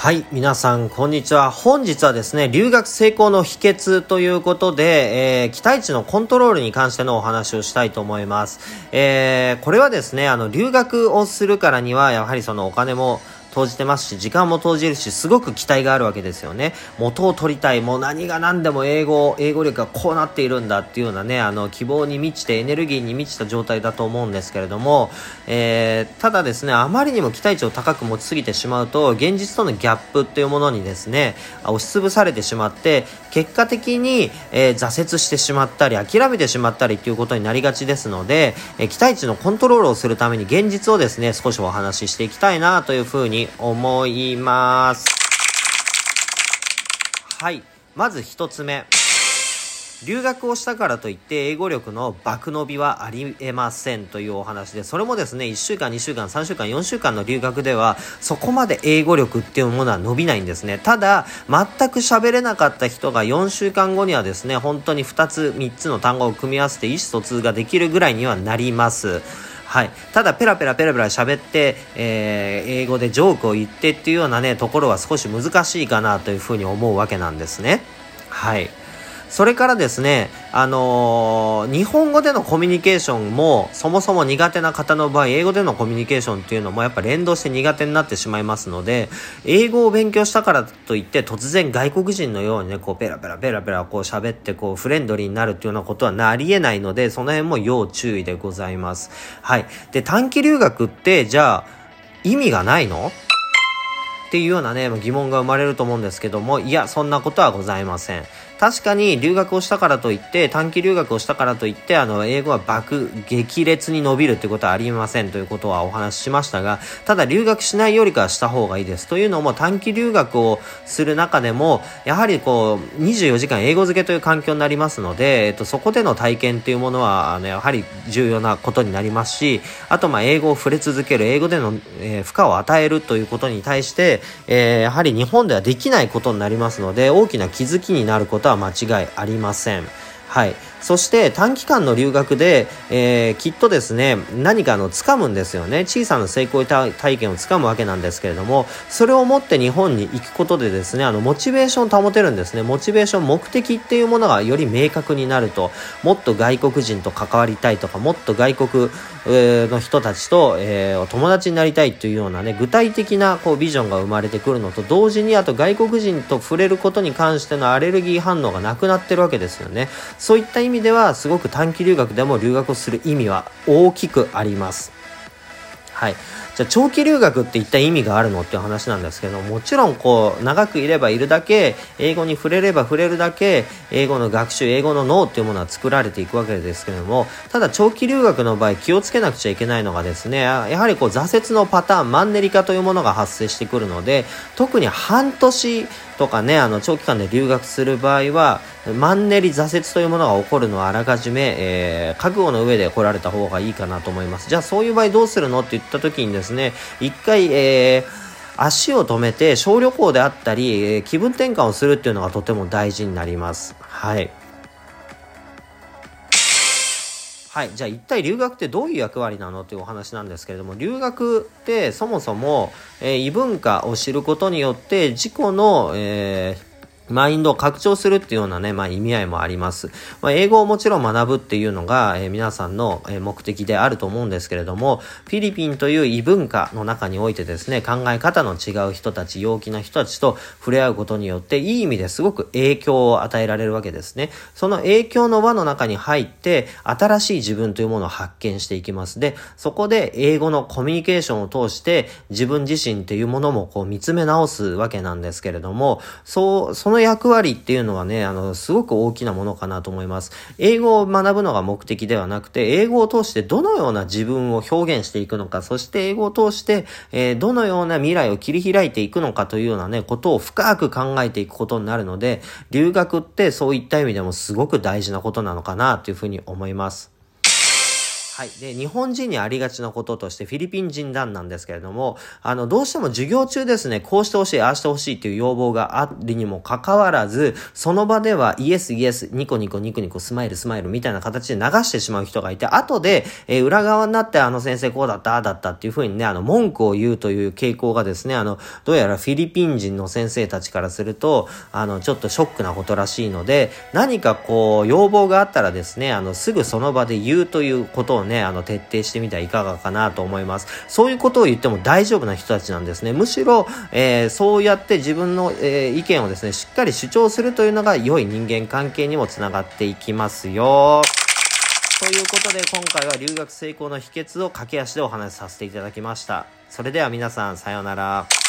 はい、皆さん、こんにちは。本日はですね、留学成功の秘訣ということで、えー、期待値のコントロールに関してのお話をしたいと思います。えー、これはですね、あの、留学をするからには、やはりそのお金も、投じてますし、時間も投じるし、すごく期待があるわけですよね。元を取りたい、もう何が何でも英語、英語力がこうなっているんだっていうようなね、あの、希望に満ちて、エネルギーに満ちた状態だと思うんですけれども、えー、ただですね、あまりにも期待値を高く持ちすぎてしまうと、現実とのギャップっていうものにですね、押しつぶされてしまって、結果的に、えー、挫折してしまったり、諦めてしまったりっていうことになりがちですので、えー、期待値のコントロールをするために現実をですね、少しお話ししていきたいなというふうに思います。はい。まず一つ目。留学をしたからといって英語力の爆伸びはありえませんというお話で、それもですね、1週間、2週間、3週間、4週間の留学では、そこまで英語力っていうものは伸びないんですね。ただ、全く喋れなかった人が4週間後にはですね、本当に2つ、3つの単語を組み合わせて意思疎通ができるぐらいにはなります。はい。ただ、ペラペラペラペラ喋って、えー、英語でジョークを言ってっていうようなね、ところは少し難しいかなというふうに思うわけなんですね。はい。それからですね、あのー、日本語でのコミュニケーションもそもそも苦手な方の場合、英語でのコミュニケーションっていうのもやっぱ連動して苦手になってしまいますので、英語を勉強したからといって突然外国人のようにね、こうペラペラペラペラこう喋ってこうフレンドリーになるっていうようなことはなり得ないので、その辺も要注意でございます。はい。で、短期留学ってじゃあ意味がないの？っていうようなね、疑問が生まれると思うんですけども、いや、そんなことはございません。確かに留学をしたからといって、短期留学をしたからといって、あの、英語は爆、激烈に伸びるってことはありませんということはお話ししましたが、ただ留学しないよりかはした方がいいです。というのも短期留学をする中でも、やはりこう、24時間英語付けという環境になりますので、えっと、そこでの体験っていうものは、あの、やはり重要なことになりますし、あと、ま、英語を触れ続ける、英語での、えー、負荷を与えるということに対して、えー、やはり日本ではできないことになりますので、大きな気づきになることはは間違いありません。はい。そして短期間の留学で、えー、きっとですね、何かの掴むんですよね。小さな成功体験を掴むわけなんですけれども、それを持って日本に行くことでですね、あの、モチベーションを保てるんですね。モチベーション、目的っていうものがより明確になると、もっと外国人と関わりたいとか、もっと外国の人たちと、えー、友達になりたいというようなね、具体的なこうビジョンが生まれてくるのと同時に、あと外国人と触れることに関してのアレルギー反応がなくなってるわけですよね。そういった意味ではすごく短期留学でも留学をする意味は大きくあります。はい。じゃあ長期留学って一体意味があるのっていう話なんですけどもちろんこう長くいればいるだけ英語に触れれば触れるだけ英語の学習英語の脳っていうものは作られていくわけですけどもただ長期留学の場合気をつけなくちゃいけないのがですねやはりこう挫折のパターンマンネリ化というものが発生してくるので特に半年とかね、あの、長期間で留学する場合は、マンネリ挫折というものが起こるのはあらかじめ、えー、覚悟の上で来られた方がいいかなと思います。じゃあそういう場合どうするの？って言った時にですね、一回、えー、足を止めて小旅行であったり、えー、気分転換をするっていうのがとても大事になります。はい。はい、じゃあ一体留学ってどういう役割なのというお話なんですけれども留学ってそもそも、えー、異文化を知ることによって自己の、えーマインドを拡張するっていうようなね、まあ意味合いもあります。まあ、英語をもちろん学ぶっていうのが、えー、皆さんの、目的であると思うんですけれども、フィリピンという異文化の中においてですね、考え方の違う人たち、陽気な人たちと触れ合うことによって、いい意味ですごく影響を与えられるわけですね。その影響の輪の中に入って、新しい自分というものを発見していきます。で、そこで英語のコミュニケーションを通して、自分自身っていうものもこう見つめ直すわけなんですけれども、そう、その役割っていうのはね、あの、すごく大きなものかなと思います。英語を学ぶのが目的ではなくて、英語を通してどのような自分を表現していくのか、そして英語を通して、えー、どのような未来を切り開いていくのかというようなね、ことを深く考えていくことになるので、留学ってそういった意味でもすごく大事なことなのかなというふうに思います。はい。で、日本人にありがちなこととしてフィリピン人団なんですけれども、あの、どうしても授業中ですね、こうしてほしい、ああしてほしいっていう要望があるにもかかわらず、その場ではイエスイエス、ニコニコニコニコスマイルスマイルみたいな形で流してしまう人がいて、後で、えー、裏側になってあの先生こうだった、ああだったっていう風にね、あの、文句を言うという傾向がですね、あの、どうやらフィリピン人の先生たちからすると、あの、ちょっとショックなことらしいので、何かこう、要望があったらですね、あの、すぐその場で言うということをね、ねあの、徹底してみてはいかがかなと思います。そういうことを言っても大丈夫な人たちなんですね。むしろ、えー、そうやって自分の、えー、意見をですね、しっかり主張するというのが良い人間関係にもつながっていきますよ。ということで今回は留学成功の秘訣を駆け足でお話しさせていただきました。それでは皆さんさようなら。